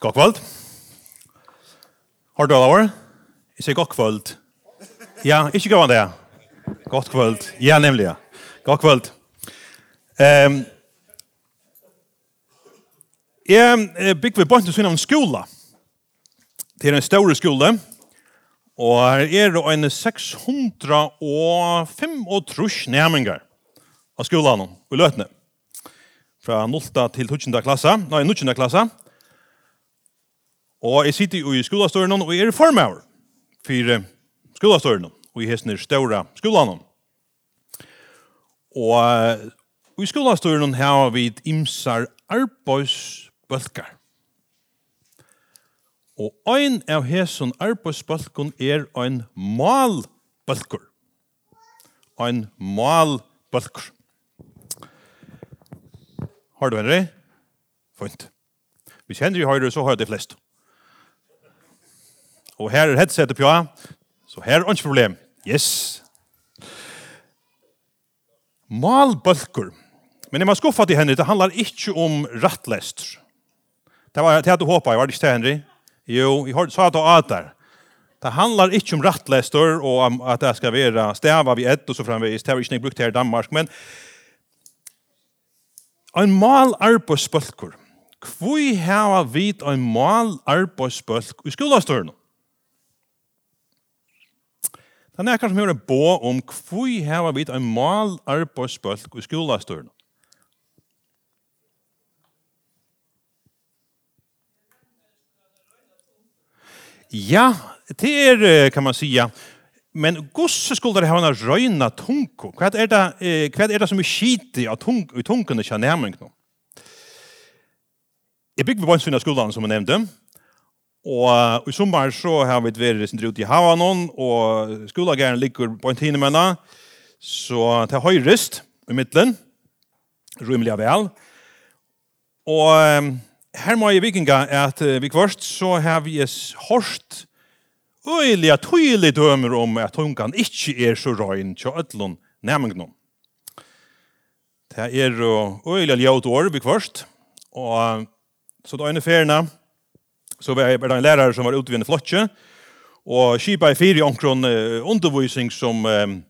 God kvöld. Har du alla år? Jeg sier god kvöld. Ja, ikke gav han det. God kvöld. Ja, nämligen. God kvöld. Um, jeg bygger vi bort til syne av en skola. Det er en større skola. Og her er det en 635 nærmengar av skolan og løtene. Fra 0. til 12. klasse. Nei, 0. klasse. Og jeg sitter i skolastøren og er formøver for skolastøren og i hesten er større skolene. Og i skolastøren har vi imsar arbeidsbølger. Og ein av hesson arbeidsbalkon er ein malbalkur. Ein malbalkur. Har du en rei? Fynt. Hvis Henry høyre, så har jeg det flest. Og her er headsetet på, så her er ikke problem. Yes. Malbølker. Men jeg må skuffa til Henry, det handlar ikke om rattlest. Det var det du håpet, var det ikke det, Henry? Jo, jeg sa det av der. Det handlar ikke om rattlester og om at det skal være stava vi ett og så framvis. Det har vi ikke brukt her i Danmark, men en mal arbeidsbølker. Hvor har vi en mal arbeidsbølk i skolastørene? Det er kanskje som hører om hvor har vi en mal arbeidsbølg i skolastøren. Ja, det er, kan man sija, men gosse skulle det ha en røyna tunko. Hva er det, hva er det som er skiti av tung, i tunken i kjernæmring nå? Jeg bygger på en av skolan som jeg nevnte, Og i sommer så har vi vært sin ut i Havanon, og skolagæren ligger på en tine med henne. Så til høyrest i midtelen, rymelig vel. Og her må jeg vikinga at vi kvart så har vi hørt øyelig og tydelig dømer om at tungan ikke er så røyn til ødlån nærmengen. Det er øyelig og ljøt år vi kvart. og så da er en ferdene, så var det en lærare som var ute vid en flotje, og kipa i fire omkron uh, undervisning som um,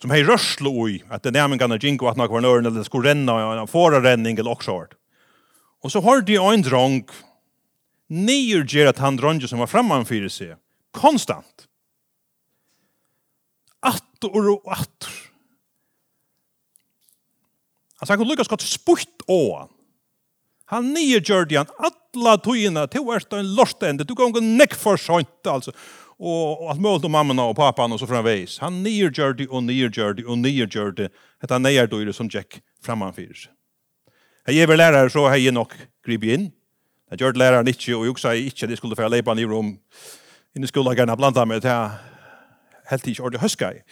som hei rørslo i, at det nærmengene gikk og at nok var nøren, eller skulle renna, en forarenning, eller også hvert. Og så har de en drong, nyer gjør at han dronje som var framman fyrir seg, konstant. Atter og atter. Altså, han kunne lykkes godt sputt åan. Han nye gjør det han, alla togene til hvert være en lortende, du kan gå nekk for sånt, altså. Og, og alt mulig til mamma og pappa og så framveis. Han nye gjør det, og nye gjør det, og nye gjør det, etter nye døyre som Jack framfyrer. Jeg er vel lærere så har jeg nok gripet inn. Jeg gjør det læreren ikke, og jeg sa ikke at jeg skulle få leipa i rom om, inni skolen gjerne blanda meg til helt ikke ordentlig høska i.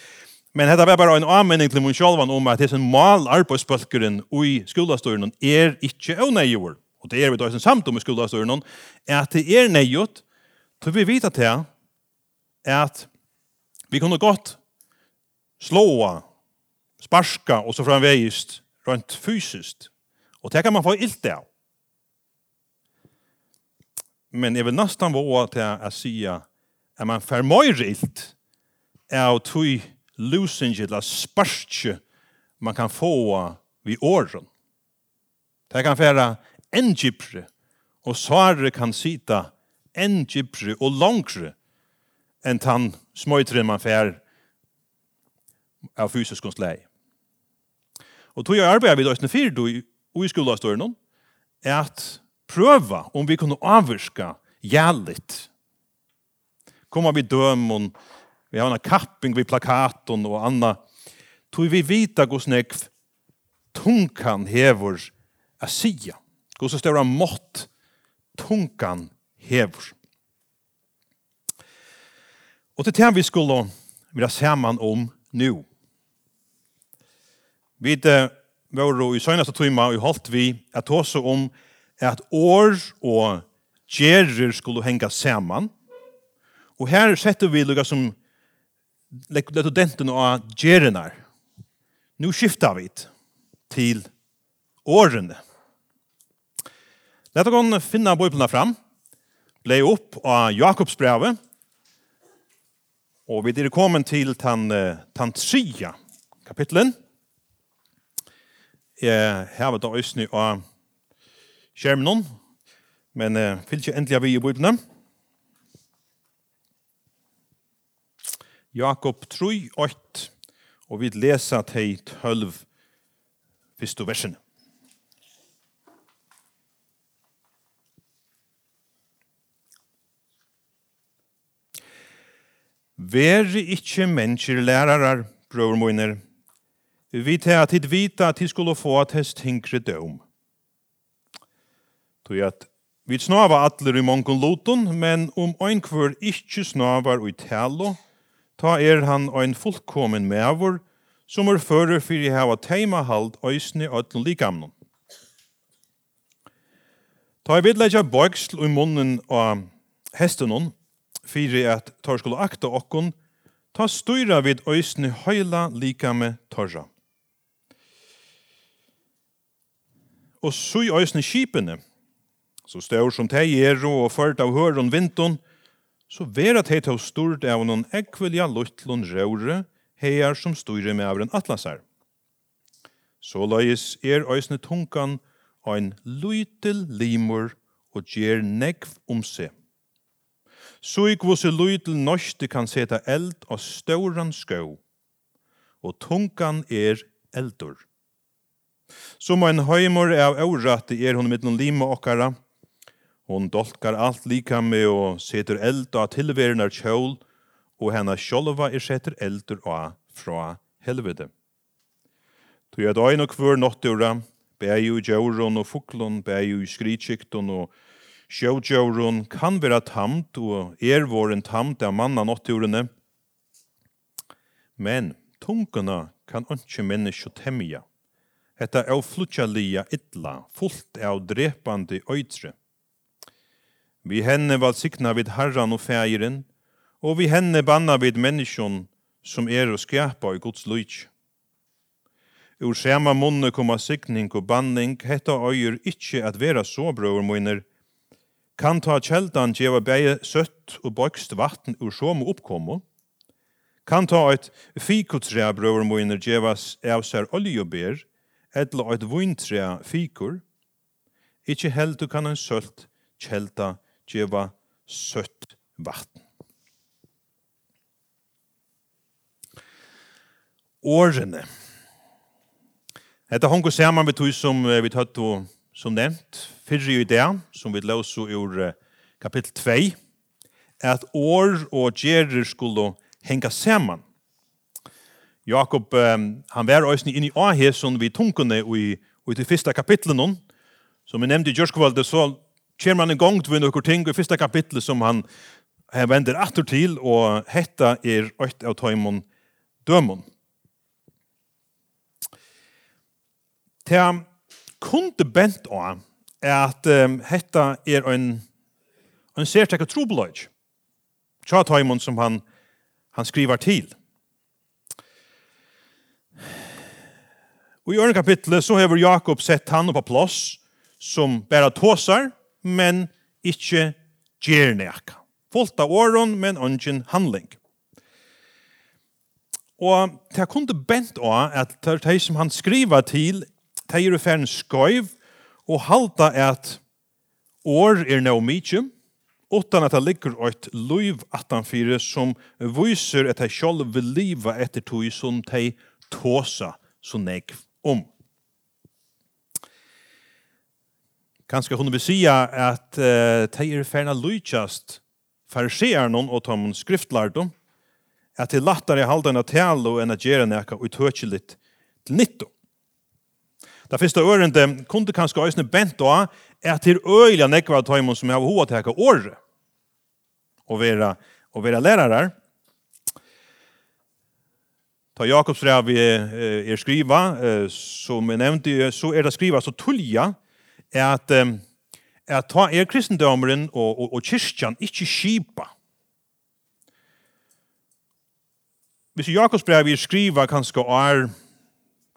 Men dette var bare en anmenning til min sjølvan om at hessen mal arbeidsbølgeren i skolastøren er ikke avneigjord. Og det er vi da samt om i skolastøren at det er neigjord så vi vet er at vi kunne godt slåa, sparska og så framvegist rent fysiskt. Og det kan man få ilt av. Men jeg vil nesten våga til å si at man får møyre ilt av tog lusing eller sparske man kan få vid åren. Det kan være en gypre, og svare kan sita en gypre og langre enn tann smøytre man fær av fysisk lei. Og tog jeg arbeider vid Østene 4 og i skolastøren er at prøva om vi kunne avvirka gjallit. Kommer vi døm og Vi har en kapping vid plakaten og anna. Tog vi vita gos nekv tunkan hevor a sia. Gos større mått tunkan hevor. Og til det vi skulle vilja saman om nu. Vi var i søgnaste tøyma og holdt vi at også om at år og gjerer skulle henga saman. Og her setter vi lukka som lett denten av gjerenar. Nu skiftar vi til årene. Lett å finna bøyplene fram. Blei opp av Jakobs brevet. Og vi er kommet til tan, tan tria kapitlen. Jeg har vært av øsne av skjermen, men fyllt ikke endelig av vi i bøyplene. Ja. Jakob 3, 8, og vi lesa til 12 første versene. Veri ikkje mennesker lærarar, brøver moiner. Vi tar at hit vita at tid skulle få at hest hinkre døm. Tog at vi snava atler i mongon loton, men om ein kvör ikkje snavar ui talo, ta er han ein fullkomin mevor, som er fører fyrir hava teima hald òsni ötlun likamnon. Ta er vidleggja bøgsl i munnen av hestenon, fyrir at tar skulle akta okkon, ta styra vid òsne høyla likame torra. Og så i òsne kipene, så stør som teg er og ført av høren vinton, så vera tei til stort av noen ekvelja luttlun røyre heier som styrer med av en atlasar. Så løys er øysne tunkan ein lytel limur og gjer nekv om seg. Så ikk vose lytel norske kan seta eld av stauran skau, og tunkan er eldur. Som ein heimur av aurati er hon mitt noen lima okkara, Hon dolkar alt lika med og setur eld og tilverenar kjål, og henne sjolva er setur eldur og fra helvede. Tu er døgn og kvør nottura, bæg jo djauron og fuklon, bæg jo skritkikton og sjådjauron kan vera tamt og er våren tamt av manna nottjurene. Men tunguna kan ikke menneskje temja. Hetta er flutjalia illa, fullt av drepande øytre. Vi henne valsikna vid herran og fægeren, og vi henne banna vid menneskjon som er å skapa i Guds lyk. Ur sema munne koma sikning og banning, hetta øyer ikkje at vera så, brøver munner, kan ta kjeldan djeva beie søtt og bøkst vatten ur som oppkommo, kan ta eit fikotrea, brøver moiner, djeva av sær oljebær, etla eit vintrea fikur, ikkje heldu kan en sølt kjelda djeva søtt vatten. Årene. Hetta hongo saman við tøy sum vi tatt og sum nevnt fyrri í dag sum við lósu úr kapittel 2 at år og gjerer skulle henga saman. Jakob um, han var øysni inn i Aheson við tungene og i og i det fyrsta kapitlet hon som vi nevnte i Gjørskvalde, så kommer han en gang til noen ting i første kapittel som han vender atter til, og hetta er økt av tøymon dømon. Til kunde bent av at um, hetta er ein ein særtekka trobeløyge. Tja Taimon som han, han skriver til. Og i ørne kapitlet så hever Jakob sett han på plass som bæra tåsar, men ikkje gjer nekka. Fullt av åren, men ungen handling. Og det kunde bent av at det som han skriver til, det er ferden skøyv, og halda at år er no mykje, utan at det ligger et liv attanfyre som viser at det selv vil liva etter tog som de tåsa så nek om. Kanskje hun vil si at uh, de er ferna lujtjast noen og tom skriftlærdo, at de lattare halda enn talo enn at gjere nekka utøkjelit til nitto. Det første ørende kunne kanskje òsne bent da, er til øyla nekva av tøymon som har hovedet til å åre og vera, og vera lærarar. Ta Jakobs brev er skriva, som jeg nevnte, så er det skriva så tulja, er at, at ta er kristendommeren og, og, og kyrkjan ikke skipa. Hvis Jakobs brev vi skriva kanskje er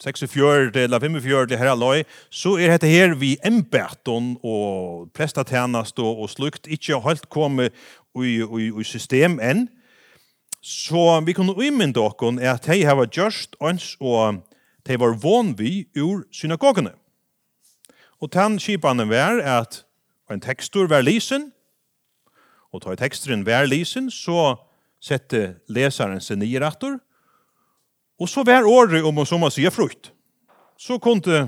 46 eller 45 til herre så er dette her vi embeton og prestatjenest og, og slukt ikke helt komme i, i, i system enn. Så vi kunne umynda okkon er at hei hava gjørst ans og de var vi ur synagogene. Og tann skipanen var at en tekstur var lysen, og tar teksturen var lysen, så sette lesaren seg nye rattor, og så var året om å som å sier frukt. Så kunne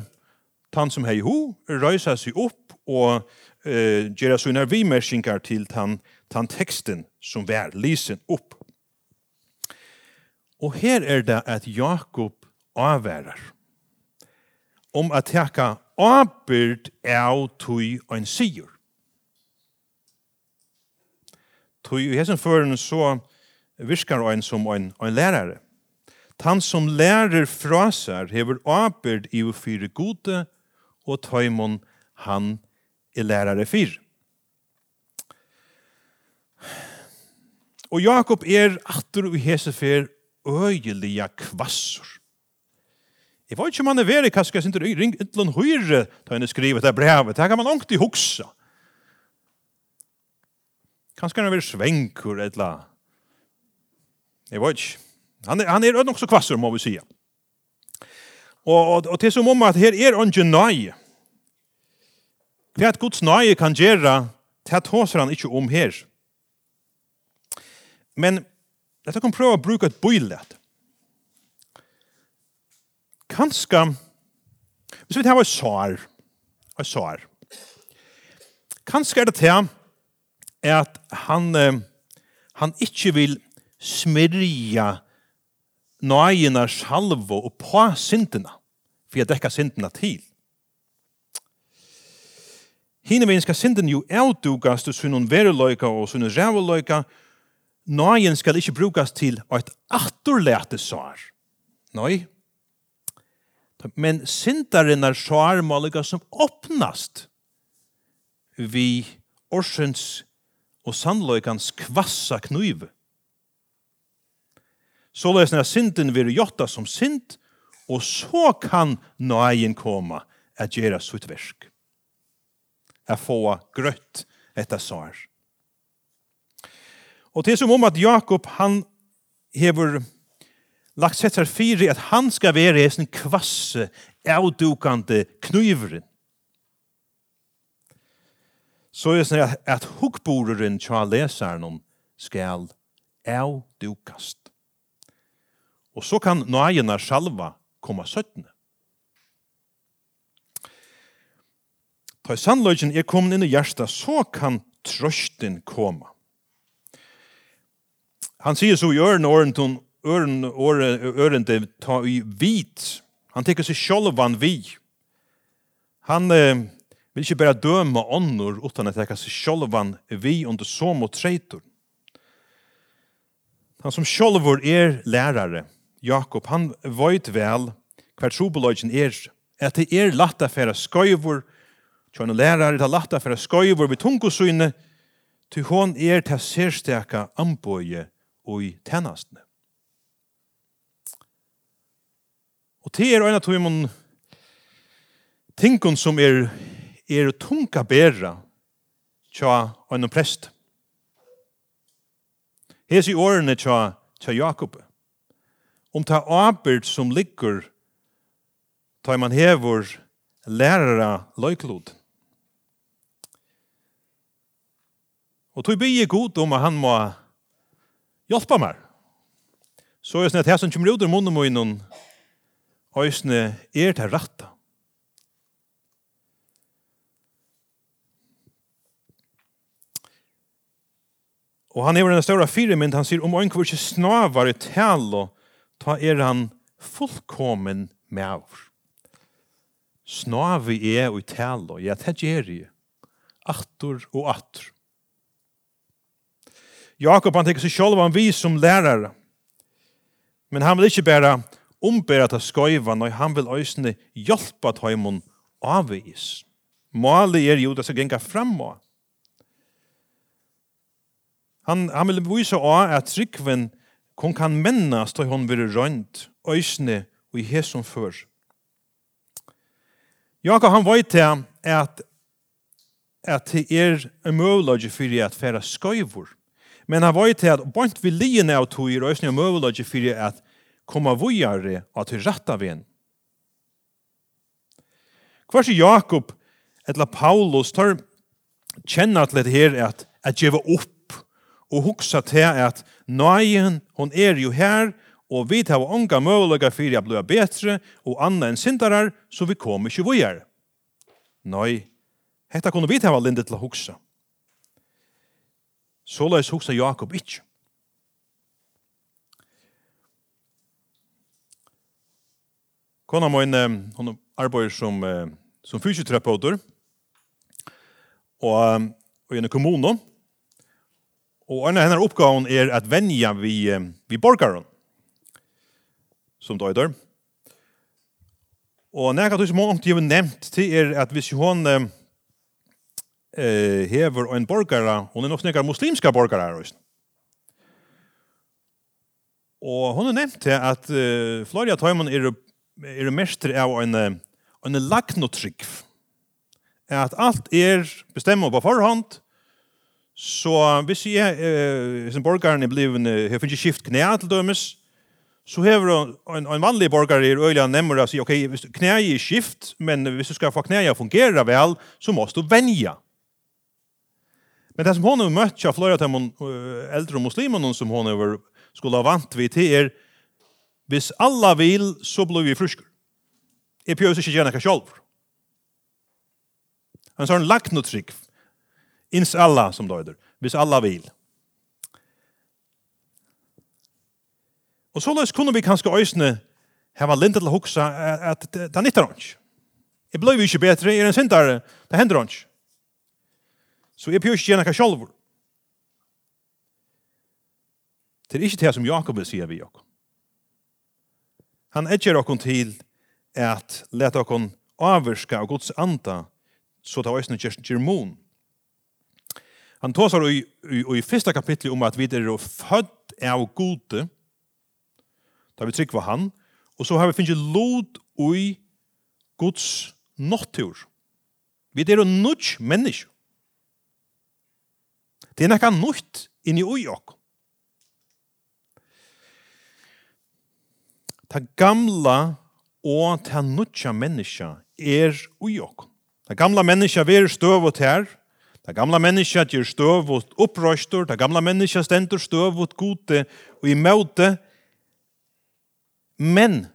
han som hei ho røysa seg opp og uh, gjøre sånne vimerskinkar til han, tann teksten som var lysen opp. Og her er det at Jakob avværer om at teka ábyrd av tui ein sigur. Tui i hesen føren så virkar ein som ein, ein lærare. Tan som lærer fra seg hever ábyrd i å fyre gode og tøymon han er lærare fyr. Og Jakob er atter og hese fyr øyeliga kvassur. Jeg vet ikke om han er veri, hva skal jeg sindre ring ytlan høyre da han er skrivet det brevet. Det kan man langt i hoksa. Kanskje han er veri svenkur etla. Jeg vet ikke. Han er, han er nok så kvasser, må vi si. Og, og, og til som om at her er onge nøye. Hva at Guds nøye kan gjøre til at håser han ikke om her. Men dette kan prøve å bruke et bøylet kanska, hvis vi tar var sår, var sår, kanska er det til at han, han ikke vil smyrja nøyina salvo og på syndina, for jeg dekka syndina til. Hineveien skal synden jo avdugast til sunnun veruløyka og sunnun rævuløyka, nøyen skal ikkje brukast til eit attorlæte sår. Nøy, Men syndaren er svarmalika som åpnast vi orsens og sannløykans kvassa knuive. Så løsner synden vil jotta som synd, og så kan nøyen koma at gjøre sitt versk. At få grøtt etter svar. Og det er som om at Jakob, han hever lagt sett seg fire at han skal være en kvasse, avdukande knyveren. Så er det at, at hukkboreren tja leseren skal avdukast. Og så kan nøyene sjalva komme søttene. Ta sannløgjen er kommet inn i hjertet, så kan trøsten komme. Han sier så i ørene åren til örn örende ta i vit. Han tycker seg självan vi. Han eh, vill inte bara döma annor utan att ta seg självan vi under som och. Han som självor er lärare, Jakob, han veit väl hver trobolagen er, at det er latt affæra skøyvor, tjåne lærare, det er latt affæra skøyvor ved tungosyne, til hon er til sérsteka amboje og i tennastene. Og til er øyne tog tøymon tingun som er, er tunga bæra tja øyne prest. Hes i årene tja, tja Jakob. Om ta arbeid som ligger tar man hever lærere løyklod. Og tog bygge god om at han må hjelpe meg. Så er det sånn at her som kommer ut av munnen min innom øysene er til rette. Og han hever en større men han sier, om øyne hvor ikke snavar snavare tale, ta er han fullkommen med over. Snavi er og tale, ja, det gjør jeg. Atter og atter. Jakob han tenker seg selv han vi som lærere. Men han vil ikke bare ombera ta skoivan, når han vil øysene hjelpa taimon avvis. Målet er jo det som gengar framme. Han, han vil vise også at trykven kon kan mennas da hon vil rønt øysene og i hesson før. Jakob han vet til at at det er en møvlodje fyrir at færa skøyvor. Men han vet til at bant vi liene av tog i røysning av møvlodje fyrir at komma vujare og til ratta ven. er Jakob etla Paulus tar kjenna til det her at at gjeva opp og hugsa til at nøyen hon er jo her og vi tar unga møgulega fyrir a blua betre og anna enn syndarar så vi kom ikkje vujare. Nei, hetta kunne vi tar lindet til a hugsa. Såleis hugsa Jakob ikkje. Kona min, hon arbeider som, som fysioterapeuter og, og i en kommune. Og en av hennes oppgaven er at venja vi, vi borgeren som døyder. Og når jeg har ikke har nevnt til er at hvis hun eh, hever en borgere, hun er nok snakker muslimska borgere her også. Og hun har nevnt til at uh, Florida Tøymon er er mestre av en, en lagnotrygg. At alt er bestemmer på forhånd, så hvis jeg, eh, som borgeren er blivet, jeg finner skift knæ til dømes, så hever en, en vanlig borger i øyla nemmer å si, ok, hvis knæ er skift, men hvis du skal få knæ å fungere vel, så må du vänja. Men det som hon har møtt av flere av de eldre muslimene som hon har skulle ha vant vid til er, Hvis alla vil, så blir vi frusker. Jeg prøver ikke gjerne hva selv. Han sa en lagt noe trygg. Inns alla som døyder. Hvis alla vil. Og så løs kunne vi kanskje øyne hava lindet til å hukse at det nytter han ikke. Jeg ble ikke bedre, jeg er en syndare, det hender han ikke. Så jeg prøver ikke gjerne hva selv. Det er ikke det som Jakob vil si av Jakob. Han etjer okkon til at leta okkon avvirska av Guds anda så ta veisne kjerst kjermon. Han tåsar i, i, i fyrsta kapitlet om at vi er født av gode, da vi trykker han, og så har vi finnet lod i Guds nottur. Vi er nudge mennesk. Det er nekka nutt inni ui okk. Ta gamla og ta nutja menneska er ui ok. Det gamla menneska ver støvot her. Ta gamla menneska gjør støvot opprøstor. Ta gamla menneska stendur støvot gode og i møte. Men,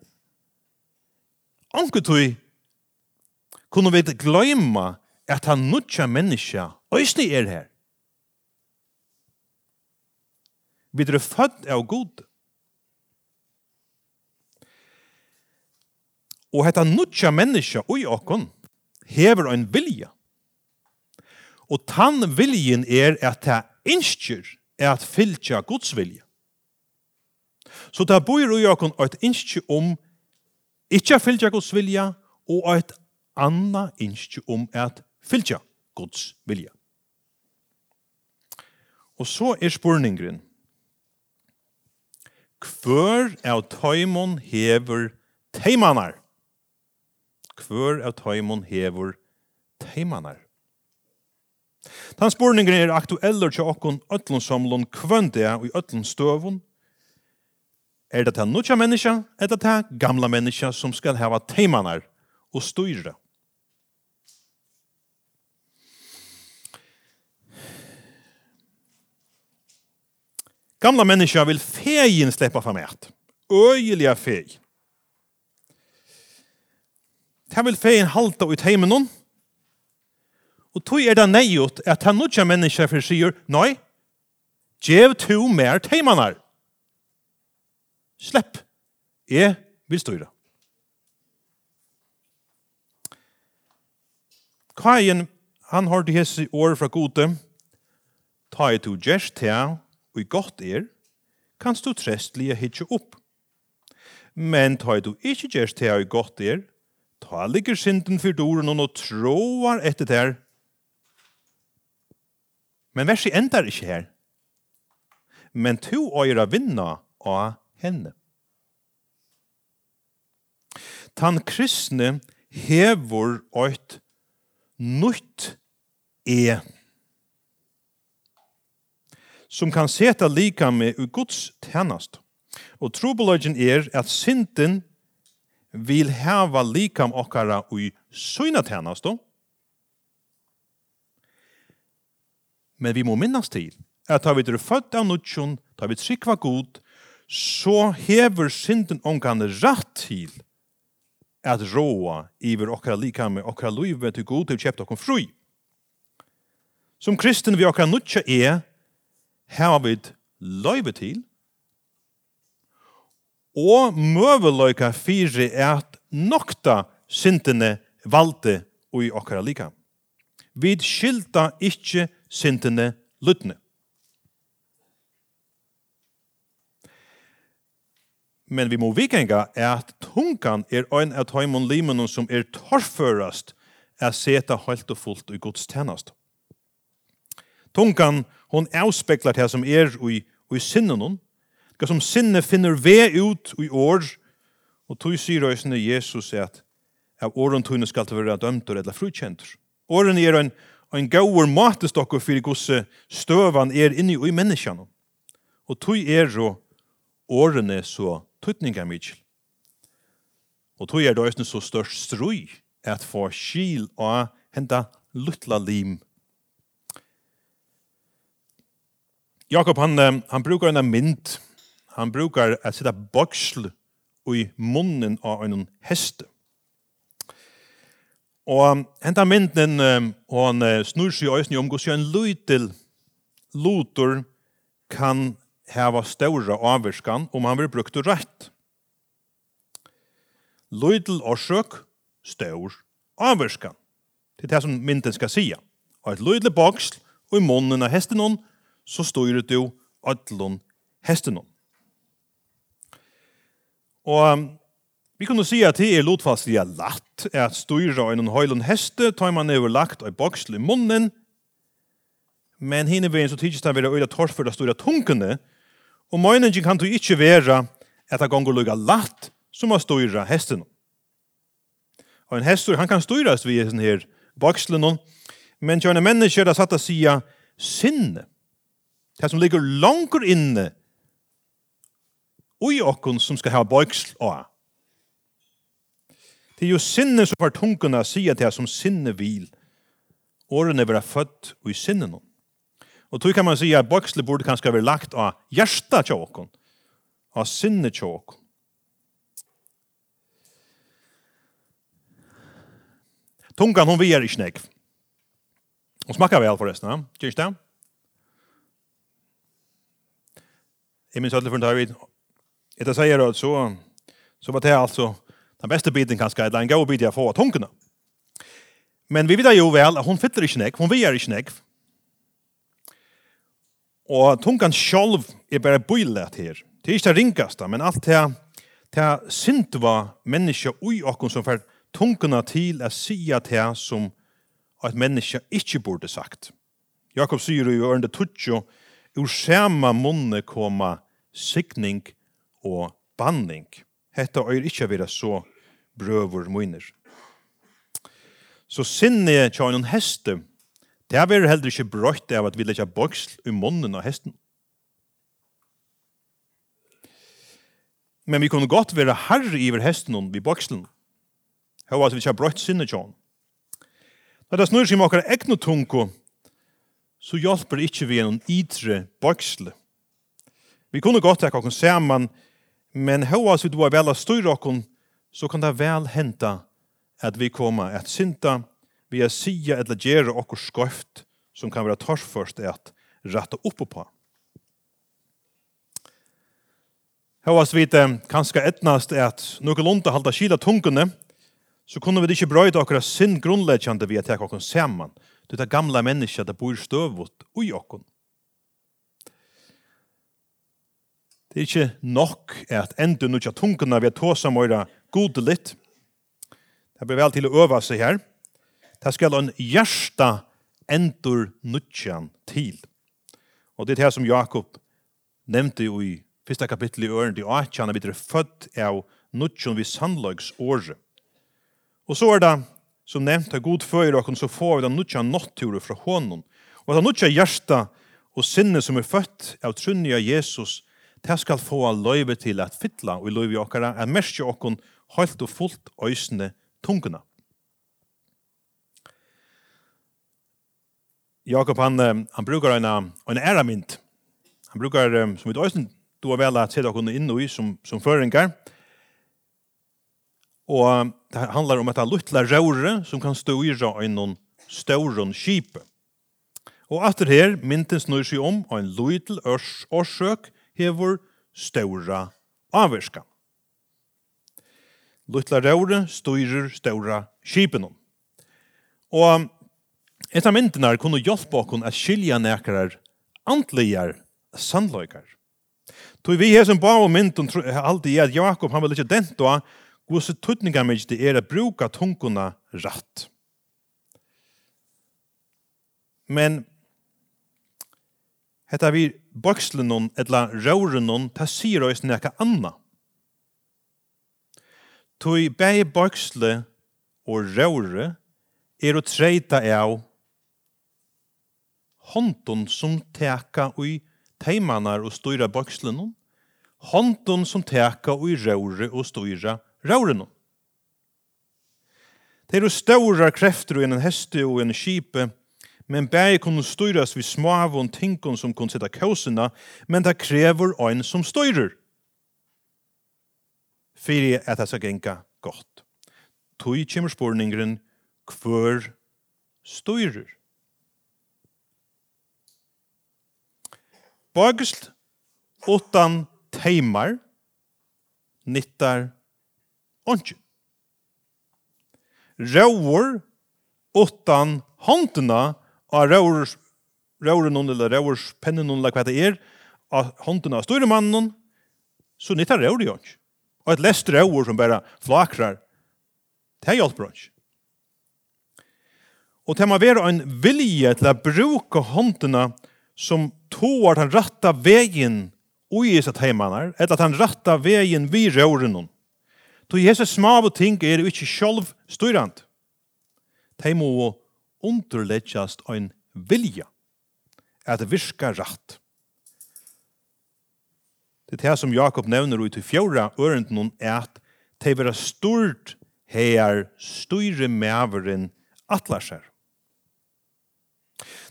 anketui, kunne vi gløyma at han nutja menneska òsni er her. Vi er født av god. Og hetta nutja menneska ui okkon hever ein vilja. Og tann viljen er at ta innskjur er at fylgja Guds vilja. Så ta bor ui okkon eit innskjur om ikkje at Guds vilja og eit anna innskjur om at fylgja Guds vilja. Og så er spurningren. Kvør av tøymon hever teimanar. Kvør av tøymon hevur teimanar. Tan spurningen er aktueller til okkon ötlun samlun kvöndi og i ötlun støvun. Er det ta nutja menneska, er det ta gamla menneska som skal hava teimanar og styra. Gamla menneska vil fegin sleppa fram eit. Øyeliga feg. Det vil feien halta ut heimen hon. Og tog er det neiot at han nudja mennesker for sier, nei, gjev to mer teimanar. Slepp, jeg vil styra. Kajen, han har det hese år fra gode, ta i to gjerst til, og i godt er, kanst du trestlige hitje opp. Men ta i to ikkje gjerst til og i godt er, Ta ligger synden for doren og tråar etter der. Men verset endar ikke her. Men to øyre vinna av henne. Tan kristne hevor eit nytt e som kan seta lika med i Guds tennast. Og trobolagen er at synden vil hava likam okkara ui søgna tænastu. Men vi må minnast til at ta vi er født av nutjon, ta vi trikva god, så hever synden omkan rett til at råa iver okkara likam med okkara luive til god til kjept okkom fru. Som kristen vi okkara nutja er, hava vi løyve til, og møveløyka fyri at nokta syndene valde og i okkara lika. Vi skilta ikkje syndene lutne. Men vi må vikenga at tungan er ein av taimon limenon som er torførast er seta halt og fullt i Guds tennast. Tungan, hon avspeklar det som er i, i sinnenon, hva som sinne finner ve ut i år, og tog sier røysene Jesus at av åren tøyne skal til å være dømter eller frukjenter. Åren er en, en gauer matestokker for gosse støvan er inni i menneskene. Og tøy er jo årene så tøytninga mykje. Og tøy er det så størst strøy at få skil og henta luttla lim. Jakob han, han brukar en mynd han brukar att sitta boxl i munnen av en häst. Og henta mynden, og han snur seg i øyne om hvordan en lytel lotor kan hava større avvirskan om han vil brukt rett. Lytel årsøk, stør avvirskan. Det er det som mynden skal sia. Og et lytel boksl, og i munnen av hesten så styrer du ødlun hesten. Og vi kunne si at det er lotfast det er at styra en høylen heste, tar man over lagt og boksel i munnen, men hinne veien så tidligst han være øyla torf for det store tungene, og møyningen kan du ikke være at det gonger lukka latt som har styra hesten. Og en hestur, han kan styras ved sin her bokselen, men tjørne mennesker er satt å sija sinne, det som ligger langer inne ui okkun som skal hava bøyksl av. Det er jo sinne som var tungene sier til som sinne vil. Årene vera født ui sinne noen. Og tog kan man si at bøyksle burde kanskje være lagt av hjärsta tjåkon, av sinne tjåkon. Tungan hon vier i snägg. Hon smakar vel forresten, ja? Tyrs det? Jeg minns alle for en dag Det sier då så, så var det altså den beste biten kanskje, eller en god bit jeg får av tungene. Men vi vet jo vel at hun fytter ikke nekv, hun vill ikke nekv. Og tungan sjolv er bare bøylet her. Det er ikke det ringaste, men alt det, det synd var människa ui okken som får tungene til å sige det som at människa inte burde sagt. Jakob säger jo ørende tutsjo, ur sama munne koma sikning og banning. Hetta øyr ikkje vera så brøver munir. Så sinne tja heste, det er vera heller ikkje brøyt av at vi lekkja boksl i munnen av hesten. Men vi kunne godt vera herre iver hesten vi bokslen. Hva var at vi ikke har brøtt sinne tja. Når det snur seg med okkar egnu tunko, så hjelper ikkje vi en ytre boksle. Vi kunne godt ha okkar saman Men hva vi då vel av styrrokken, så kan det vel henta at vi kommer at synta, vi er sia eller gjere okkur skoift, som kan være torsførst at rette oppe på. Hva vi det kanskje etnast at noe lunta halda kila tungene, så kunne vi ikke brøyde okkur sin grunnleggjande vi at jeg okkur saman, det er gamla menneska det bor støvut ui okkur. Det er ikke nok at enda nødja tungene ved tåsa møyra gode litt. Det blir vel til å øve seg her. Det skal en hjärsta endur nutjan til. Og det er det som Jakob nevnte jo i første kapittel i øren til Atjan, at vi er født av nutjan vi sandlags året. Og så er det, som nevnt, at god føyer okken, så får vi den nutjan natturen fra hånden. Og at den nutjan hjärsta og sinne som er født av trunnig av Jesus det skal få løyve til at fytla og løyve okkara, er mest jo okkon holdt og fullt øysene tungene. Jakob, han, han brukar en, en æramind. Han brukar, som et øysen, du har vel at sette okkon inn i som, som føringar. Og det handlar om et luttla røyre som kan styra en noen stauron kjipe. Og atter her, mynten snur seg om, og en lydel årsøk, hevur stóra avvirkan. Lutla røyre styrir stóra skipenum. Og etta myndene kunne hjelpe oss at skilja nekrar antligar sandløykar. Tog vi her som ba om mynden alltid er at Jakob han vil ikke denta hvordan tøtninga mykje det er å bruka tunguna ratt. Men hetta vi bøkslenon etla raurenon ta sier oss nekka anna. Toi bei bøksle og raure er å treita av hånden som teka ui teimanar og styra bøkslenon, hånden som teka ui raure og styra raurenon. Det er jo ståra krefter i en heste og en kipe, men bæg kunne styrast vi og tinkun som kunne sitta kåsina, men det krever ein som styrer. Fyri at det skal genka godt. Tui kjemur spurningren kvør styrer. Bagsl utan teimar nittar ongen. Rauur utan håndena av røver, røver noen, eller røver pennen noen, eller hva det er, av hånden av store mannen, så nytt er røver jo ikke. Og et lest røver som bare flakrar, det hjelper ikke. Og det må være en vilje til å bruke håndene som tåar den ratta vegin ui sitt teimanar, eller at han ratta vegin vi røvrenon. To Jesus smav og ting er ikkje sjolv styrant. Teimo må underleggjast ein vilja at virka rætt. Det er det som Jakob nevner ut i fjorda ørenden er at det vera stort heir styre mæveren atlasher.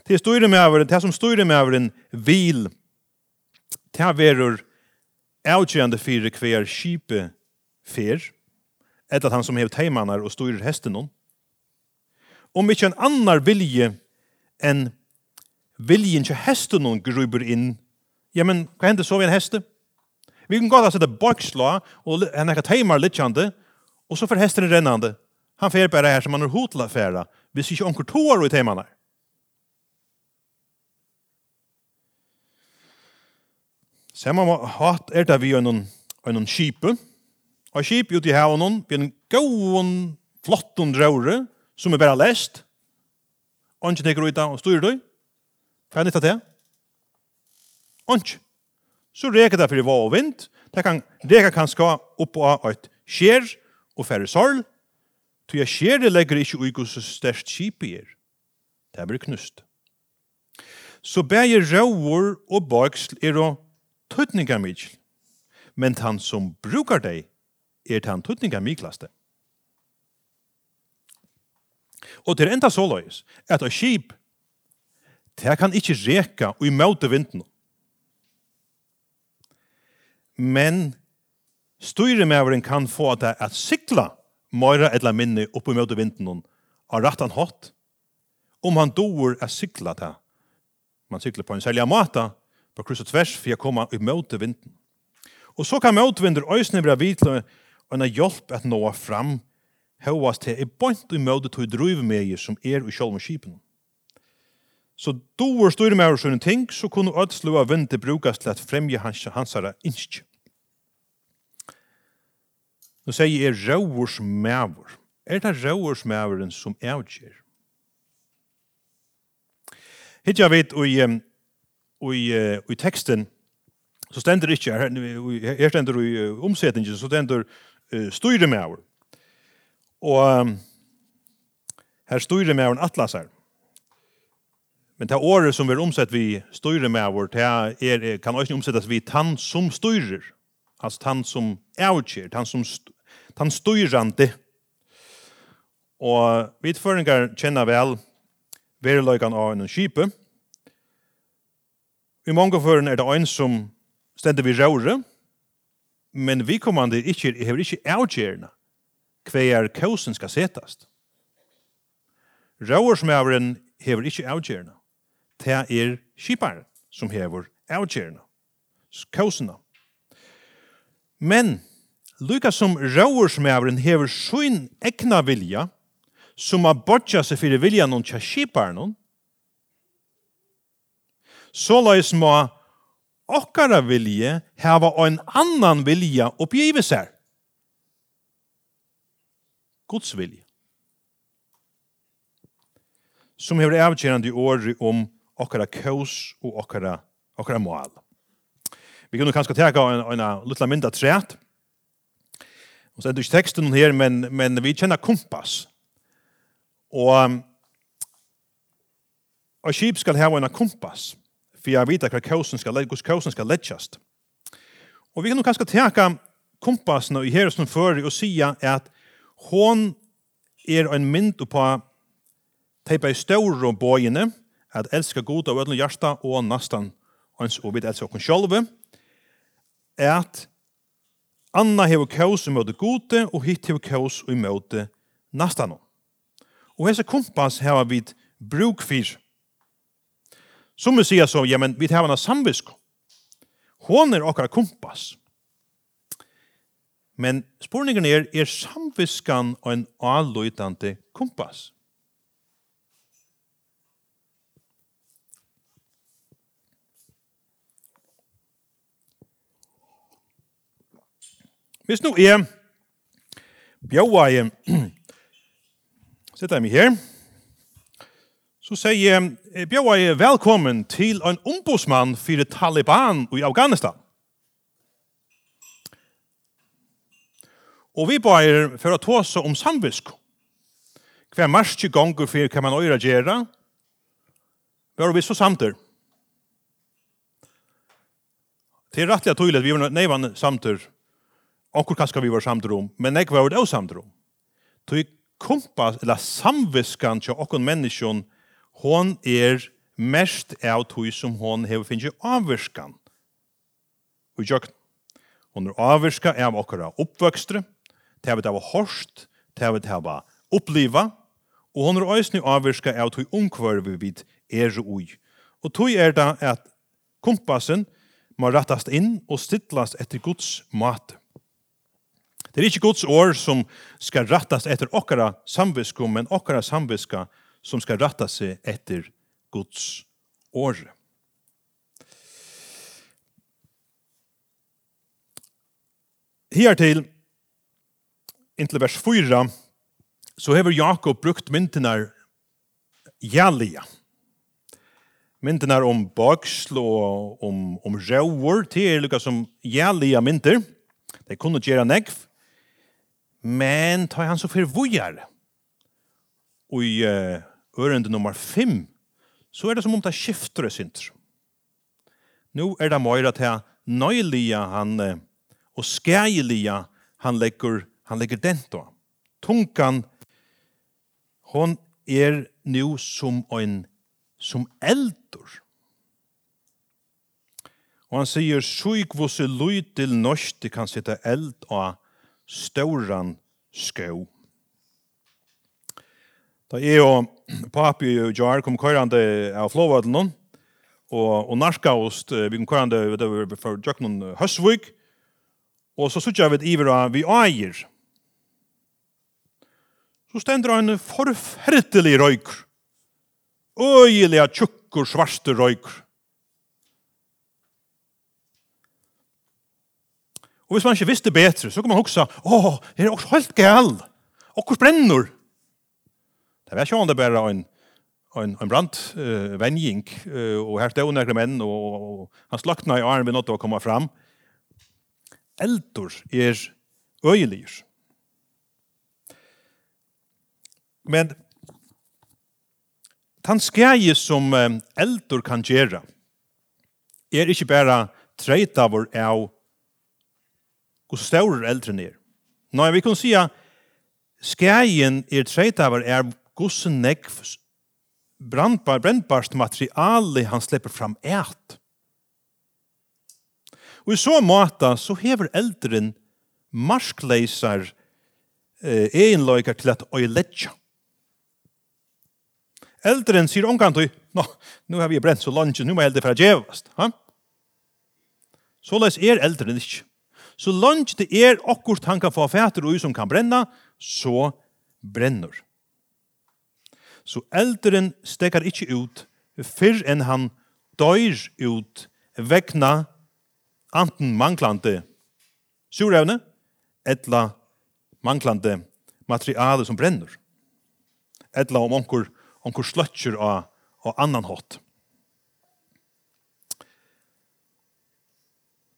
Det Det styre mæveren, det som styre mæveren vil, det verur avgjørende fyrir hver kjipe fer, etter at han som hever teimanar og styrer hesten noen, om ikke en annar vilje enn viljen til hesten noen gruber inn. Ja, men hva hender så vi en heste? Vi kan godt ha sett bakslå, og han er teimar littjande, og så får hesten rennande. Han fer bare her som han er hotla færa, hvis ikke onker tår i teimene. Samma hatt er det vi er noen, er noen kjipe, og kjip ut i havnen, vi er en gåen, flotten drøyre, som er bare lest, og ikke tenker ut og styrer du. Hva er nytt av det? Onge. Så reker det for det var og vind. Det kan reker kanskje opp av et skjer og færre sorg. Tu jeg skjer det legger ikke ui så størst kjip i er. Det blir knust. Så bæger rauer og baksl er å tøtninga mykjel. Men han som brukar deg er han tøtninga myklaste. Og til enda så løys at a skip det kan ikkje reka og imøte vinden. Men styremæveren kan få det at sikla møyra eller minne opp møte vinden av rattan hatt om han doer at sikla det. Man sikler på en selja mata på kryss og tvers for å komme imøte vinden. Og så kan møtvinder øysene bra vitle og en hjelp at nå fram hovast til er bant i møte til drivmeier som er i sjálfum skipen. Så du var styrer med sånne ting, så kunne ødslo av vinter brukes til at fremje hans, hansara innskje. Nå sier jeg er røvers mæver. Er det røvers mæveren som avgjer? Hitt jeg vet, og i, og i, og i teksten, så stender ikke, her, her stender i omsetningen, så stender uh, styrer maver. Og her styrer med en atlas her. Men det året som vi er omsett vi styrer med vår, det er, kan også omsettes vi tann som styrer. Altså tann som avgjør, tann som tann styrrande. Og vi føringar kjenner vel verløygan av en kjipe. I mange føren er det en som stender vi røyre, men vi kommande ikke, hever ikke avgjørende hver kausen skal setast. Rauersmæveren hever ikkje avgjerne. Det er skiparen som hever avgjerne. Kausena. Men, lykka som rauersmæveren hever sin ekna vilja, som har bortja seg fyrir vilja noen tja skiparen hon, så lais må okkara vilje hava en annan vilja oppgivet seg. Guds vilje. Som hever avgjerande i året om okkara kaos og okkara, okkara mål. Vi kunne kanskje teka en, en, en liten mynda træt. Og så er det ikke teksten her, men, men vi kjenner kompass. Og og skip skal hava en kompass for jeg vet hva kausen skal legges, kausen skal letjast. Og vi kan kanskje teka kompassene i her som fører og sier at hon er en mynd på teipa i større bøyene, at elska god av ødelen hjärsta og nastan hans og vid elska okken sjolve, at Anna hever kaos i møte gode, og hitt hever kaos i møte nastan. Og hese kompass hever vit bruk fyr. Som vi sier så, ja, men vi hever en samvisk. Hon er okkar kompass. Men spurningen er, er samviskan og en avløytande kompass? Hvis nå er bjaua jeg Sett jeg meg her. Så sier jeg, bjaua velkommen til en ombudsmann for Taliban i Afghanistan. Og vi bærer for å tåse om samvisk. Hver marske gonger for hva man øyre gjøre, var vi så samter. Det er rettelig tydelig at vi var nøyvann samter. Onkur kanskje vi var samter om, men jeg var det også samter om. Tøy kompass, eller samviskan til okkon menneskjon, hon er mest av tøy som hon hever finnes avvirskan. Og jøkken. Hon er avvirska av okkara oppvøkstre, det vi det var hårst, det vi det oppliva, og hon er òsne avvirska av tog omkvarvi vid er ui. Og tog er det at kompassen må rattast inn og stittlast etter Guds mat. Det er ikke Guds år som skal rattast etter okkara samviskum, men okkara samviska som skal ratta seg etter Guds år. Her til inntil vers 4, så hever Jakob brukt myndene jælige. Myndene om baksl og om, om rauer, det er lukka som jælige mynder. Det kunne gjøre negv, men tar han så for vujar. Og i uh, ørende nummer 5, så er det som om det skifter sint. Nå er det møyre til nøylige han og skælige han legger Han legger den då. Tunkan, hon er nu som en som eldor. Og han sier, «Sjuk vos er lyd til norsk, kan sitte eld av stauran skau». Da er jo papi og Jar kom køyrande av flåvødlen, og, og narkaost, vi kom køyrande for Jøknon Høsvig, og så sutja vi iver av vi eier, så stender han en forferdelig røyk. Øyelig tjukker svarte røyk. Og hvis man ikke visste bedre, så kan man huske, åh, det er også helt gæl. Okkur brenner. Det var ikke om det bare en, en, en brant uh, venjing, uh, og her stod nekre menn, og, og, han slakna i armen ved nåttet å komme fram. Eldor er øyeligur. Men den skje som eldor kan gjøre er ikke bare treit av vår av hvor større eldre er. Nei, vi kan si at skjeien er treit av vår er gossen nekv brandbar, brandbarst materiale han slipper fram eit. Og i så måte så hever eldren marskleisar eh, egenløyker til at øyletja. Eldren sier omkantøy, nå, nå har vi brent så langt, nå må jeg eldre for å djevast. Ha? Så les er eldren ikke. Så langt det er akkurat han kan få fæter og som kan brenna, så brenner. Så eldren stekker ikke ut før enn han døyr ut vekna anten manglande surevne, etla manglande materiale som brenner. Etla om onkur onkur sløtjer av, av annan hot.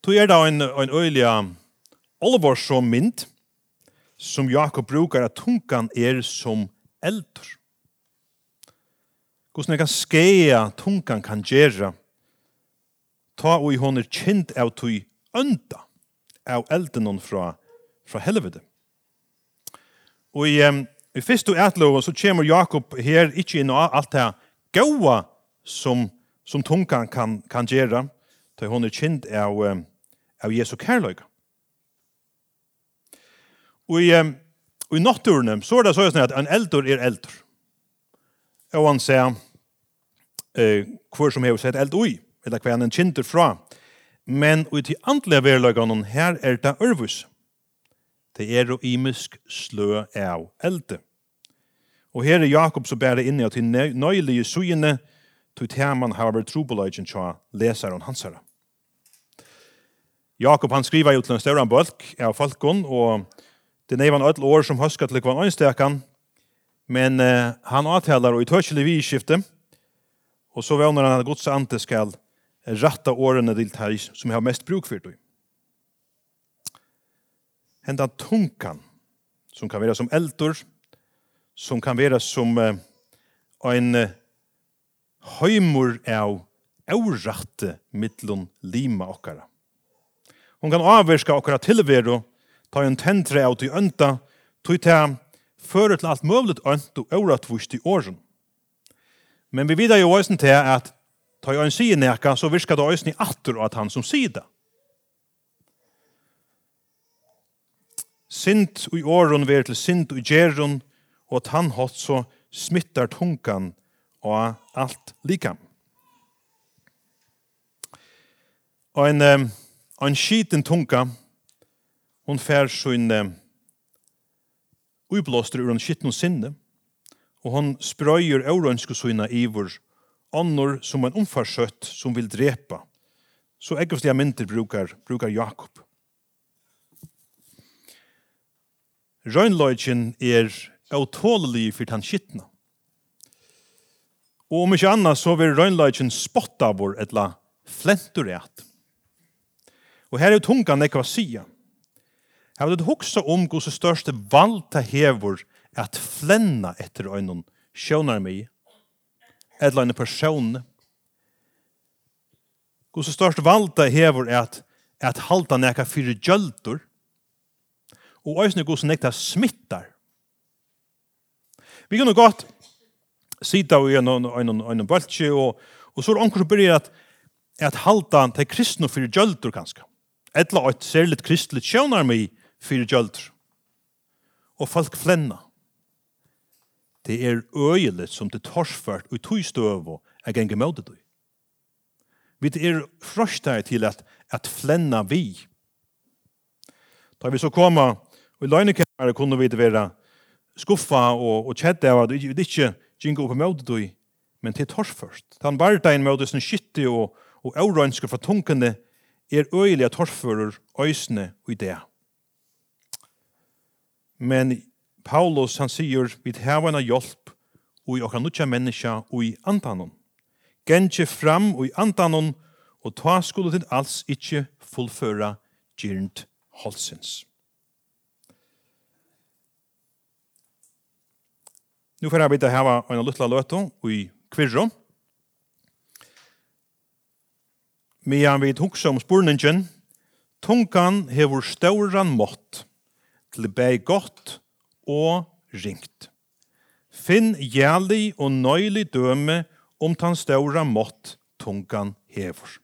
Tu er da en, en øyliga olvor som mynd, som Jakob brukar at tungan er som eldur. Hvordan jeg kan skeia tungan kan gjerra ta og i hon er kjent av tui ønda, av elden hon fra, fra helvede. Og i um, I fyrst og ætloven så kommer Jakob her ikkje inn og alt det gaua som, som tungan kan, kan gjøre, da hon er kjent av, av Jesu kærløyga. Og i, og i natturene så er det sånn at en eldur er eldur. Og han sier eh, hvor som hever sett eld ui, eller hva han er kjent fra. Men ut i andlige verløyganen her er det ørvus. Det er jo imisk slø av eldur. Og her er Jakob så bærer inni at hinn nøylige sugene til teman har vært trobeløgjen til leseren hans hansara. Jakob han skriver jo til en større bølg av falkon, og det nevan öll år som høskat til kvann øynstekan, men uh, han avtaler og i tørselig vidskifte, og så vevner han at så ante skal ratta årene til teis som har mest bruk for det. Henda tunkan, som kan være som eldur, som kan være som uh, en uh, høymor av avratte mittlun lima okkara. Hon kan avverska okkara tilveru, ta en tentre av til ønta, tog til føre til alt møvlet ønt og avratvust i åren. Men vi vidar jo òsen til at ta jo en sige neka, så virka det òsen i atter at han som sida. Sint i åren ver til sint i gjerun, og at han hatt så smittar tungan og alt likam. Og en, en skiten tunga, hon fær sin uiblåster ur en skitten sinne, og hon sprøyer eurønske sina ivor, annor som en omfarsøtt som vil drepa. Så ekkert jeg mynter brukar, brukar Jakob. Røgnløgjen er utålelig for den skittna. Og om ikke annet så vil røgnløgjen spotta vår etla flentur. Og her er tungan nekva sia. Her vil du hoksa om gos største valta hevor at flenna etter øynun sjånar mi, etla en person. Gos største valta hevor at at halta neka fyrir gjöldur, og òsne gos nekta smittar, Vi kunne godt sida i en, en, en, en bøltje, og, og så er onker som byrjar at, at halda til kristne fyrir gjöldur kanska. Etla eit særligt kristligt sjøvnar mig fyrir gjöldur. Og folk flenna. Det er øyeligt som det torsført og tog støv og er genge møte du. Vi er frøstar til at, at flenna vi. Da vi så koma, og i løgnekammere kunne vi det være skuffa og, og kjedde av at vi ikke gikk opp møte du, men til tors først. Han bare deg en møte som skytte og, og eurønsker fra tunkene er øyelige torsfører øysene og idé. Men Paulus han sier vi har en hjelp og i okra nutja menneska og i antanon. Gentje fram og i antanon og ta skulle til alls ikkje fullføra gyrnt holsens. Nu får jag vita här en lilla lötu i kvirro. Medan vi hugsa om spurningen, tungan hevur stóran mått til bæg gott og ringt. Finn jæli og nøyli døme om tan stóra mått tungan hevur.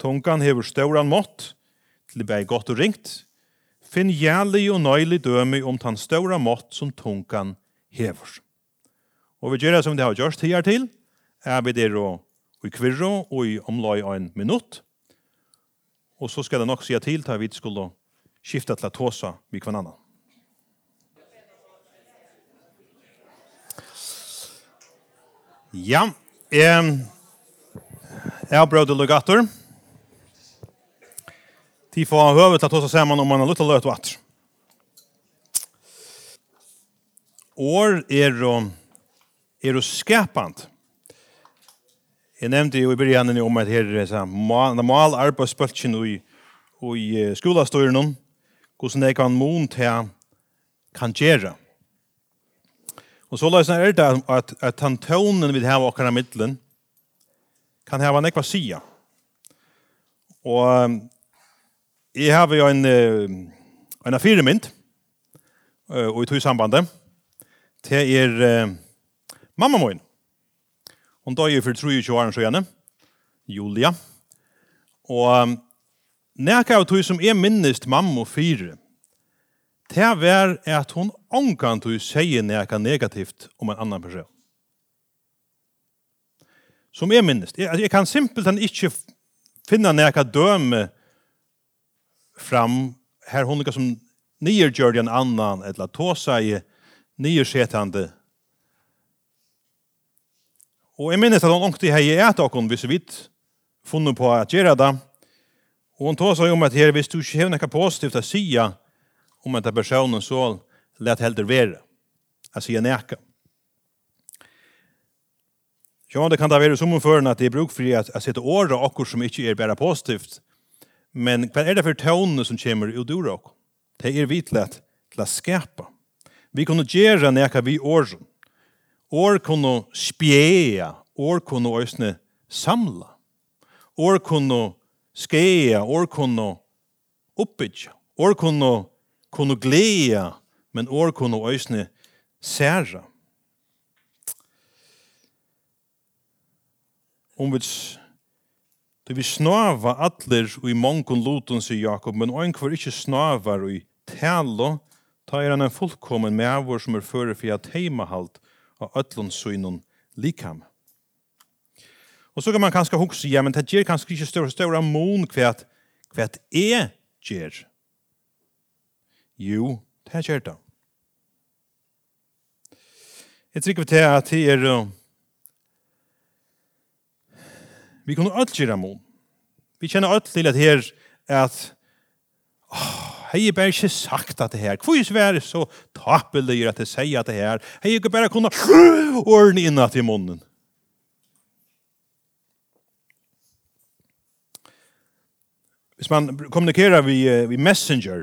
Tungan hevur stóran mått til bæg gott og ringt finn jæli og nøyli dømi om tan ståra mått som tungan hevur. Og vi gjør det som det har gjørst her til, er vi der og i kvirro og i omlai en minutt. Og så skal det nok sige til til vi skulle skifta til at håsa vi kvann annan. Ja, eh, jeg har brød og lugator. Ja. De får høve til å ta seg sammen om man har lyttet løt og atter. År er jo er jo skapant. Jeg nevnte jo i begynnelsen om at her er mal arbeidsbøltjen i, i skolastøyren, hvordan jeg kan mån til kan gjøre. Og så løsene er det at, at den tonen vi har akkurat midtelen kan hava nekva sida. Og Jeg har jo en, en affire mynd, og i tog sambandet, til er uh, mamma min. Hun døg for 23 år så gjerne, Julia. Og um, nekka av tog som er minnest mamma fire, til er at hun omkant tog sier nekka negativt om en annan person. Som er minnest. Jeg, jeg kan simpelthen ikke finna nekka døme fram her hon som nier gjorde en annan eller ta i nier setande Och jeg minnes at hon ångte hei i ät hvis vi funnet på at gjøre det. Och hon tar sig om att her visst du ikke har noe positivt att si om at personen så lett helt være. Jeg sier näka. Ja, det kan da være som om at att det er bruk för att, att sätta åra och som inte er bara positivt Men hva er det for tånene som kommer ut ur oss? Det er vitlet til å skapa. Vi kunne gjøre nekka vi åren. År kunne spjea, år kunne øsne samla. År kunne skea, år kunne oppbytja. År kunne, kunne glea, men år kunne øsne særa. Om vi Du vi snava atler i mongon loton, sier Jakob, men oin kvar ikkje snavar i talo, ta er han en fullkommen mevor som er fyrir fyrir at heimahalt av ötlun likam. Og så kan man kanskje hukse, ja, men det gjer kanskje ikkje større større mon kvæt, kvæt e gjer. Jo, det gjer det. Jeg trykker til at det er Vi kunne alt gjøre mån. Vi kjenner alt til at her at oh, hei jeg bare ikke sagt at det her. Hvor er det så tapelig at jeg sier at det her. Hei jeg bare kunne ordne inn at i munnen. Hvis man kommunikerer vi, vi Messenger,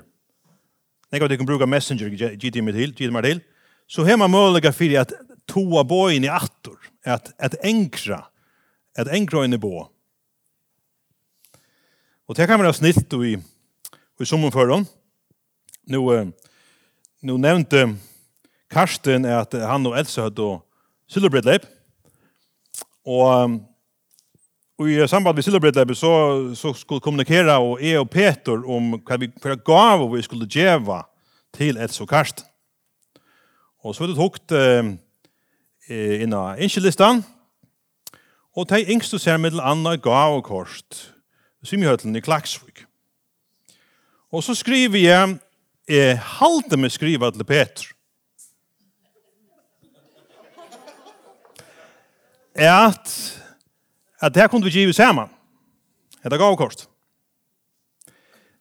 jeg vet ikke om bruker Messenger, gitt meg til, gitt meg til, så har man mulighet for at toa bojen i attor, at, at enkra at en grøyne bo. Og det kan være snilt i, i sommerføren. for dem. Nå, nå nevnte Karsten at han og Elsa hadde silderbredleip. Og, og i samband med silderbredleipet så, så skulle kommunikere og jeg og Peter om hva vi for gav vi skulle djeva til Elsa og Karsten. Og så var det tokt eh, innan innskyldlistan. Og Og de yngste ser middel anna gav og kost, som i i Klaksvik. Og så skriver jeg, jeg halte meg skriva til Peter. At, at det her kunne vi give sammen. Det gav og kost.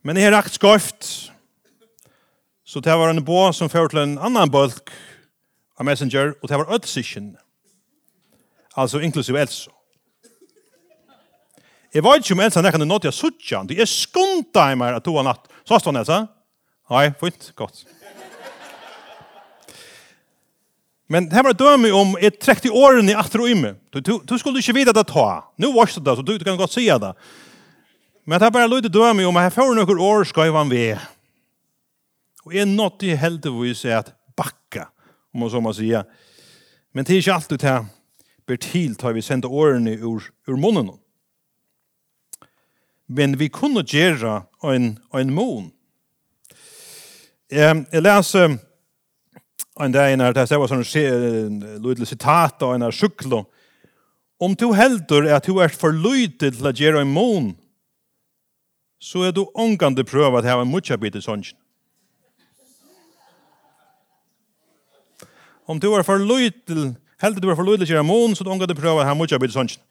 Men jeg har rakt skøyft. Så det var en bå som fører til en annan bølg av Messenger, og det var ødsikken. Altså inklusive Elsa. Jeg vet ikke om Elsa nekken er nått jeg suttja han. Det er skunta i meg at to har natt. Så stod han Elsa. Nei, fint, godt. Men det här var dömi om ett 30 åren i atro imme. Du, du, du skulle inte veta det ta. Nu var det det, så du, du kan godt säga det. Men det här bara lite dömi om att här får några år ska jag vara Och er något i heldigvis er at bakka, om man så må säga. Men det er ikke alltid det här. Bertil tar vi sända årene ur, ur munnen men vi kunne gjøre en, en mån. Jeg, jeg leser en dag når det var sånn lydelig sitat av en sjuklo. Om du heldur at du er for lydig til å gjøre en mån, så er du omgående prøve at jeg har en mutjabit i sånnsjen. Om du er for lydig, heldur du er for lydig til å gjøre en mån, så er du omgående prøve at jeg har en mutjabit i sånnsjen.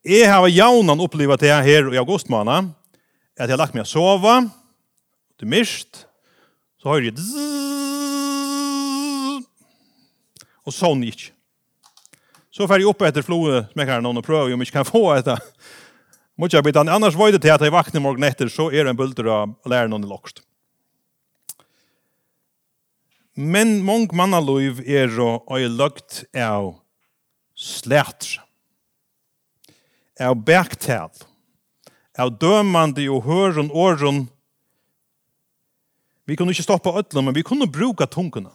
Jeg har jaunan opplevd det her i august måned, at jeg har lagt meg å sove, det er mist, så har jeg dzz, og sånn gikk. Så fer jeg opp etter floesmekkeren og prøve, om jeg kan få etter Måtte jeg bytte, annars var det til at jeg vakner morgen etter, så er det en bulter av læreren og lokst. Men mong mannaløyv er å ha lagt av slætre av bergtal, av dømande og høren åren. Vi kunne ikke stoppa ødlen, men vi kunne bruka tungene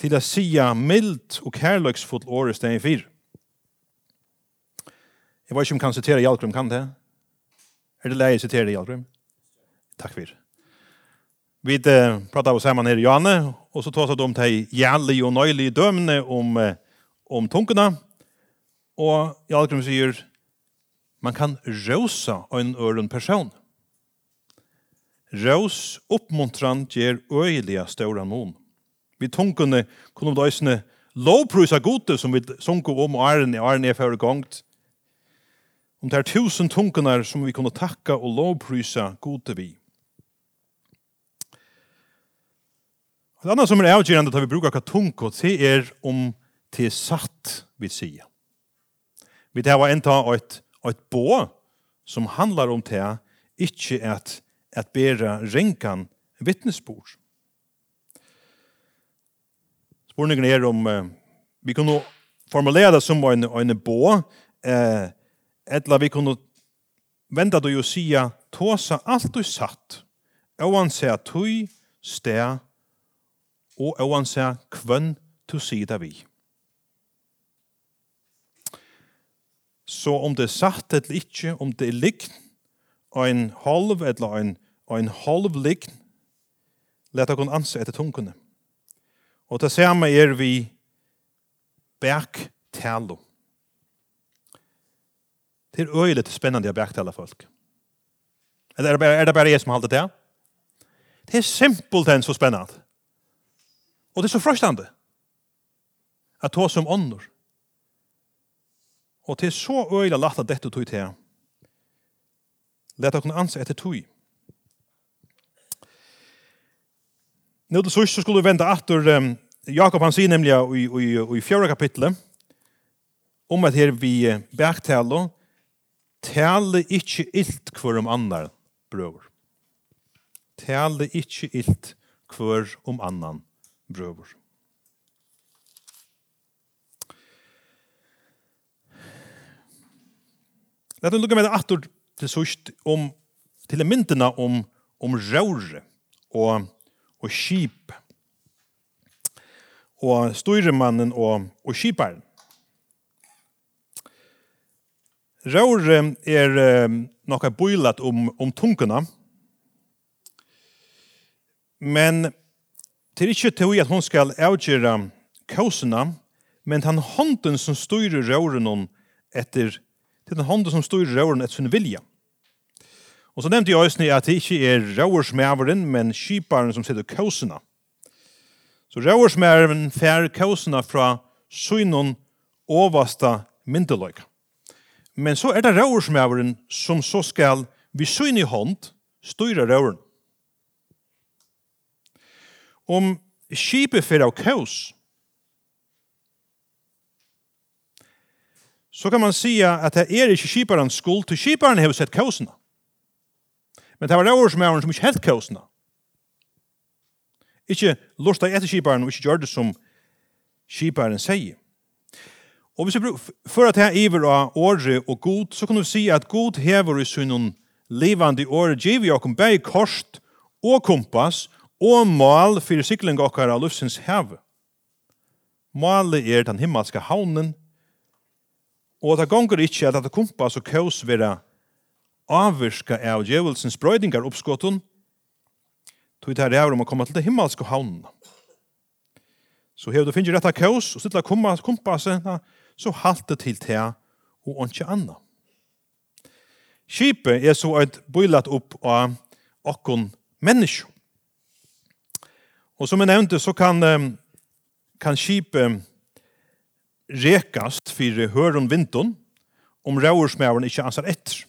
til å sia mildt og kærløksfullt året steg i fyr. Jeg vet ikke om jeg kan sitere Jalgrim, kan det? Er det leie å sitere Jalgrim? Takk for. Vi uh, pratet oss sammen her i Janne, og så tar vi om de jævlig og nøylige dømene om, om tungene. Og Jalgrim sier, man kan rosa en øren person. Rås oppmuntran ger øyeliga ståra noen. Vi tunkene kunne da døysene lovprysa gode som vi sunko om æren i æren er fyrir gongt. Om det er tusen tunkene som vi kunne takka og lovprysa gode vi. Det andre som er avgjørende at vi brukar hva tunko, det er om det er satt vi sier. Vi det var enda et, et bå som handlar om det, ikke at, at bera renkan vittnesbord. Spørningen er om eh, vi kunne formulere det som en, en bå, eh, eller vi kunne vente det og sia tåsa alt du satt, oansett tøy, sted, og oansett kvønn du sida vi. Så om det er satt eller ikke, om det er likt, en halv eller en, en halv likt, let dere anse etter tungene. Og det samme er vi bergtalo. Det er øyelig spennende å bergtale folk. Eller er det bare, er det bare jeg som holder det? Det er simpelt enn så spennende. Og det er så frøstande. At ta som ånder. Og til så øyla lata dette tog til. Leta kunne ansa etter tog. Nå til sørst så skulle vi vente atter um, Jakob han sier nemlig i, i, i fjøra kapitlet om at her vi bergtaler tale ikkje ilt hver om annar brøver. Tale ikkje ilt hver om annan brøver. Det oss lukka med det atter til sørst om, til myndene om, om røyre og, og skip og styremannen og, og skiparen. Røyre er um, nokka bøylet om, om tungene, men det er ikke til at hun skal avgjøre kausene, men han hånden som styrer røyre noen etter til den hånden som styrer røren etter sin vilja. Og så nevnte jeg også at det ikke er røversmæveren, men skiparen som sitter kausene. Så røversmæveren fær kausene fra synen oversta myndeløyka. Men så er det røversmæveren som så skal vi syn i hånd styre røveren. Om skipet fer av kaus, så kan man säga att det är inte kiparens skuld till kiparen har sett kåsarna. Men det var det år som är som inte helt kåsarna. Ikke lortet etter kiparen og ikke gjør det som kiparen sier. Og hvis vi for at jeg iver av året og god, så kan vi si at god hever i sunnen livande året giver jeg om bæg korst og kompass og mal for sikling okkar av lufsens hev. Malet er den himmelske havnen, Og det gonger ikkje at det kompass og kaos vera avvirska av djevelsens brøydingar oppskåten, tog det her om å komme til det himmelske havnen. Så hev du finner rett av kaos, og stilla kompasset, så halt det til te og ikke anna. Skipet er så et bøylat opp av okkon menneskje. Og som jeg nevnte, så kan, kan skipet rekast fyrir hørum vindun om raursmæren ikkje ansar etter.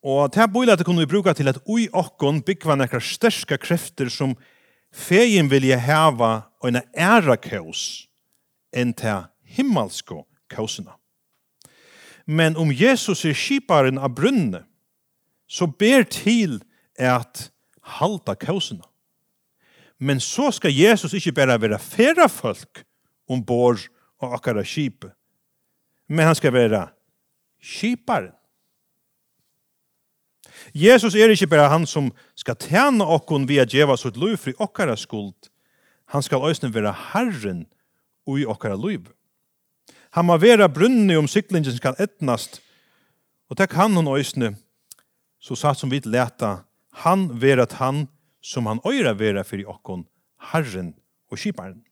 Og det bøyla det kunne vi bruka til at ui okkon byggva nekra sterska krefter som fegin vilja heva og en æra kaos enn til himmelsko kaosina. Men om Jesus er skiparen av brunne, så ber til at halda kaosina. Men så skal Jesus ikke bare være færre folk ombord og akkara skipe, Men han skal være skiparen. Jesus er ikke bare han som skal tjene okkon via djeva sitt liv fri okkara skuld. Han skal òsne være herren ui okkara liv. Han må være brunnig om syklingen skal etnast, og det kan han òsne, så satt som vi leta, han være at han som han øyra vera fyrir okkon, Herren og Kiparen.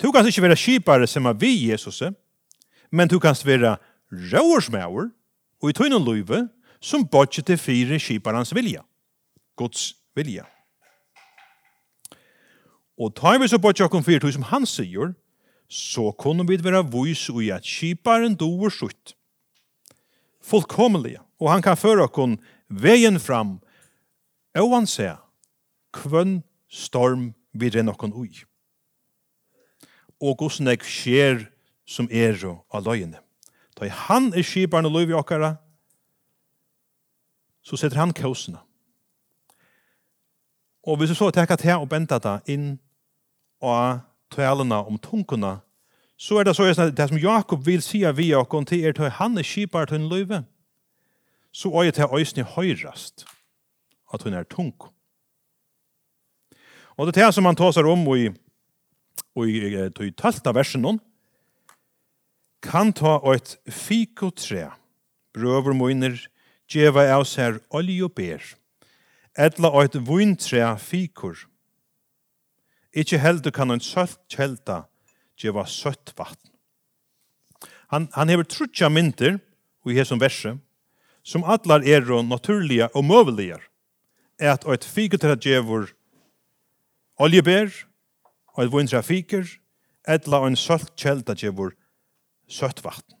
Du kan ikke være kipare som er vi Jesus, men du kan være rauersmauer og i tøyne løyve som bodger til fire kiparens vilja, Guds vilja. Og tar vi så bodger okken fire tøy som han sier, så kunne vi være vois i at kiparen doer sutt. Fullkommelige, og han kan føre okken veien fram Ovan se, kvønn storm vi renn okkon ui. Og gos nek skjer som er av løyene. Da han er skiparen og løyvi okkara, så setter han kausene. Og hvis du så tekka til og benta det inn og tølene om tunkene, så er det så at det som Jakob vil si av vi og til er til han er skipar til en løyve, så er det til øyne høyrast at hun er tung. Og det er det som han tåser om i, i, i talta versen noen, kan ta et fikotre, brøver moiner, djeva av seg olje og ber, etla et vintre fikor. Ikke heldur kan en sølt kjelta djeva søtt vatten. Han, han hever trutja mynter, og i hesson verset, som atlar er og naturliga og møvelige er at et fikutra djevor oljeber, og et vundra fiker, etla ein sølt kjelta djevor søtt vatten.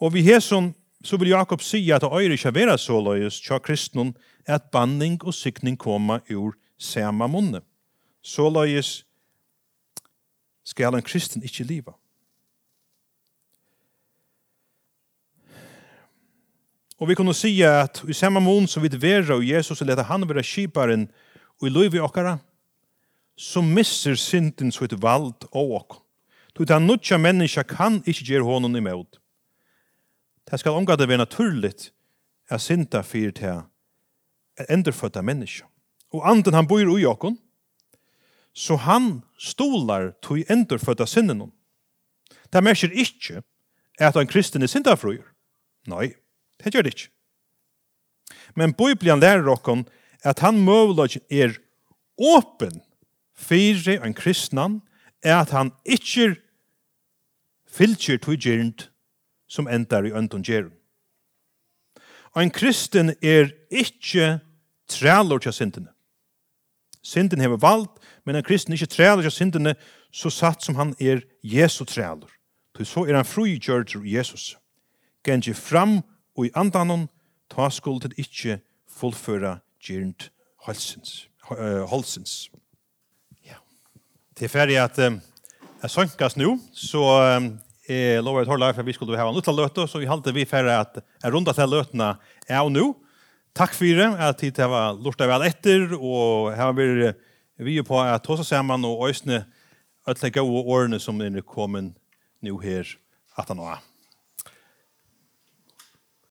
Og vi hesson, så vil Jakob si at det øyre ikke vera så løyes tja kristnun at banning og sikning koma ur sama munne. Så løyes skal en kristen ikke liva. Og vi kunne si at i samme mån som vi vera og Jesus og leta han vera kiparen og i lov i okkara, så misser synden sitt vald og okk. Du den nutja menneska kan ikkje gjere honom imot. Det skal omgå det være naturligt at synda fyrir til en enderfødda menneska. Og anden han bor i okkon, så han stolar til enderfødda synden. Det merker ikkje at han kristen er synda syndafrøyer. Nei, Det gjør det ikke. Men Bibelen lærer okken at han møvløg er åpen fyrir en kristnan er at han ikke fylkjer togjernd som endar i øndun gjerund. En kristen er ikke trælor til syndene. Synden hever vald, men en kristen er ikke trælor til syndene så satt som han er Jesu trælor. Så er han frugjørter i Jesus. Gengi fram og i andanon ta skuld til ikkje fullføra gjernt halsens. halsens. Ja. Til ferdig at um, jeg sankas nu, så um, jeg lover et hårleif for vi skulle ha en liten løte, så vi halte vi ferdig at jeg runda til løtene er nu. Takk for det, at tid til å lorte vel etter, og her vil vi på at ta oss sammen og øsne alle gode årene som er kommet nå her at han har.